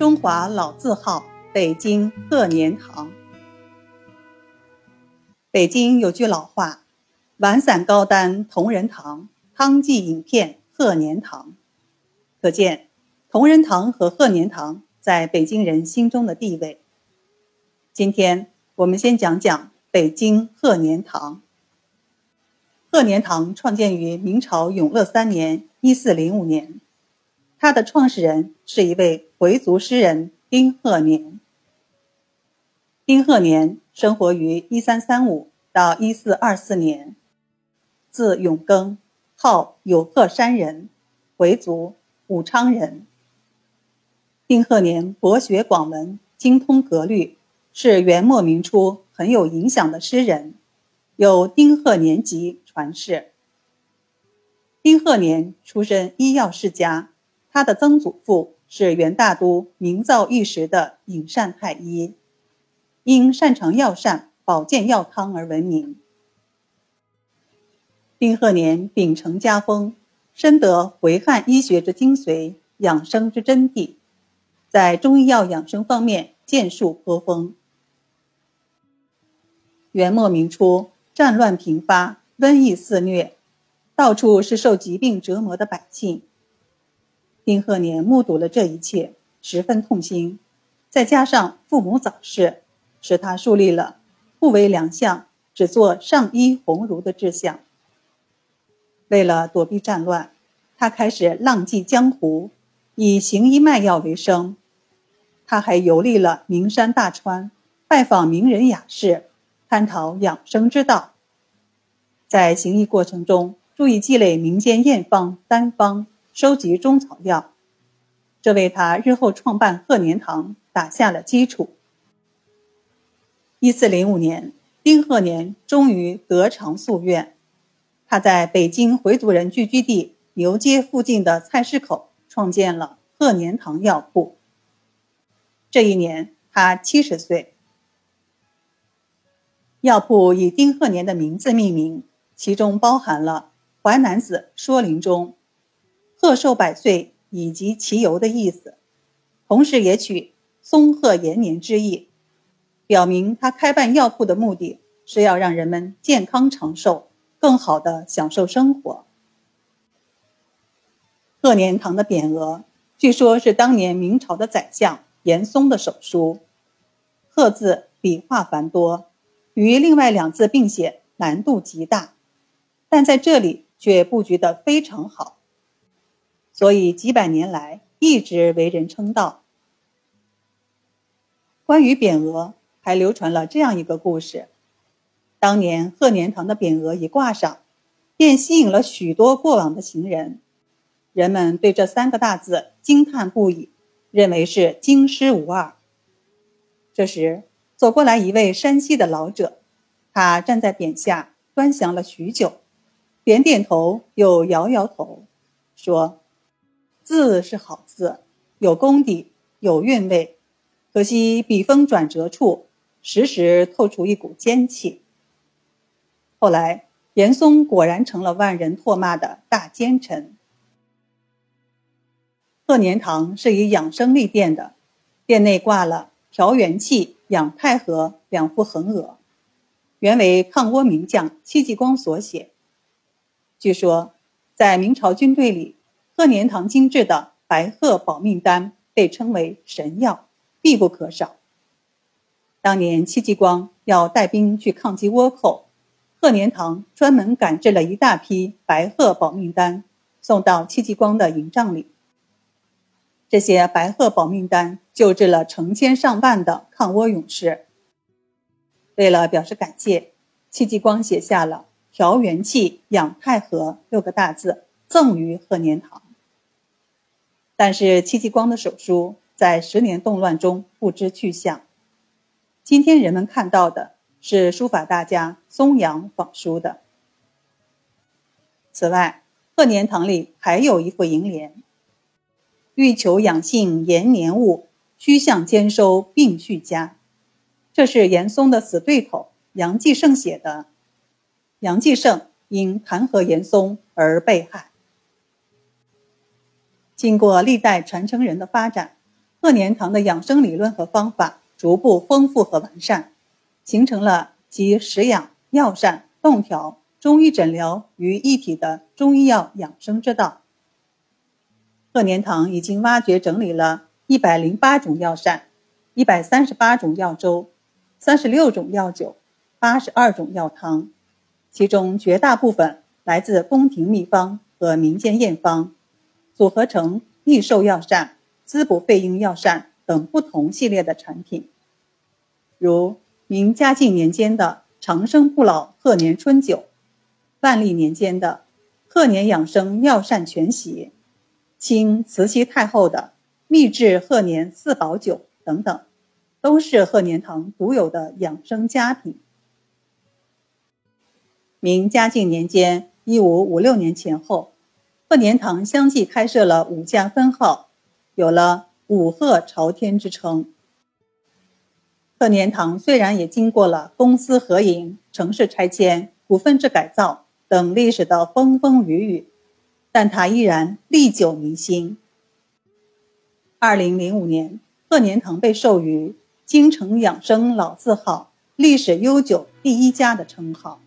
中华老字号北京鹤年堂。北京有句老话：“晚散高丹同仁堂，汤记影片鹤年堂。”可见同仁堂和鹤年堂在北京人心中的地位。今天我们先讲讲北京鹤年堂。鹤年堂创建于明朝永乐三年（一四零五年）。它的创始人是一位回族诗人丁鹤年。丁鹤年生活于一三三五到一四二四年，字永庚，号有鹤山人，回族，武昌人。丁鹤年博学广文，精通格律，是元末明初很有影响的诗人，有《丁鹤年集》传世。丁鹤年出身医药世家。他的曾祖父是元大都名噪一时的尹善太医，因擅长药膳、保健药汤而闻名。丁鹤年秉承家风，深得回汉医学之精髓、养生之真谛，在中医药养生方面建树颇丰。元末明初，战乱频发，瘟疫肆虐，到处是受疾病折磨的百姓。丁鹤年目睹了这一切，十分痛心。再加上父母早逝，使他树立了不为良相，只做上医鸿儒的志向。为了躲避战乱，他开始浪迹江湖，以行医卖药为生。他还游历了名山大川，拜访名人雅士，探讨养生之道。在行医过程中，注意积累民间验方、单方。收集中草药，这为他日后创办鹤年堂打下了基础。一四零五年，丁鹤年终于得偿夙愿，他在北京回族人聚居地牛街附近的菜市口创建了鹤年堂药铺。这一年，他七十岁。药铺以丁鹤年的名字命名，其中包含了《淮南子·说林》中。贺寿百岁以及其由的意思，同时也取松鹤延年之意，表明他开办药铺的目的是要让人们健康长寿，更好的享受生活。鹤年堂的匾额，据说是当年明朝的宰相严嵩的手书，鹤字笔画繁多，与另外两字并写难度极大，但在这里却布局的非常好。所以几百年来一直为人称道。关于匾额，还流传了这样一个故事：当年鹤年堂的匾额一挂上，便吸引了许多过往的行人，人们对这三个大字惊叹不已，认为是京师无二。这时走过来一位山西的老者，他站在匾下端详了许久，点点头又摇摇头，说。字是好字，有功底，有韵味，可惜笔锋转折处时时透出一股尖气。后来，严嵩果然成了万人唾骂的大奸臣。鹤年堂是以养生立店的，店内挂了调元气、养太和两副横额，原为抗倭名将戚继光所写。据说，在明朝军队里。鹤年堂精制的白鹤保命丹被称为神药，必不可少。当年戚继光要带兵去抗击倭寇，鹤年堂专门赶制了一大批白鹤保命丹，送到戚继光的营帐里。这些白鹤保命丹救治了成千上万的抗倭勇士。为了表示感谢，戚继光写下了“调元气、养太和”六个大字，赠于鹤年堂。但是戚继光的手书在十年动乱中不知去向。今天人们看到的是书法大家松阳仿书的。此外，鹤年堂里还有一副楹联：“欲求养性延年物，须向兼收并续家。”这是严嵩的死对头杨继盛写的。杨继盛因弹劾严嵩而被害。经过历代传承人的发展，鹤年堂的养生理论和方法逐步丰富和完善，形成了集食养、药膳、动调、中医诊疗于一体的中医药养生之道。鹤年堂已经挖掘整理了一百零八种药膳、一百三十八种药粥、三十六种药酒、八十二种药汤，其中绝大部分来自宫廷秘方和民间验方，组合成益寿药膳。滋补肺阴药膳等不同系列的产品，如明嘉靖年间的长生不老贺年春酒，万历年间的贺年养生药膳全席，清慈禧太后的秘制贺年四宝酒等等，都是贺年堂独有的养生佳品。明嘉靖年间（一五五六年前后），贺年堂相继开设了五家分号。有了“五鹤朝天”之称。贺年堂虽然也经过了公私合营、城市拆迁、股份制改造等历史的风风雨雨，但它依然历久弥新。二零零五年，贺年堂被授予“京城养生老字号”、“历史悠久第一家”的称号。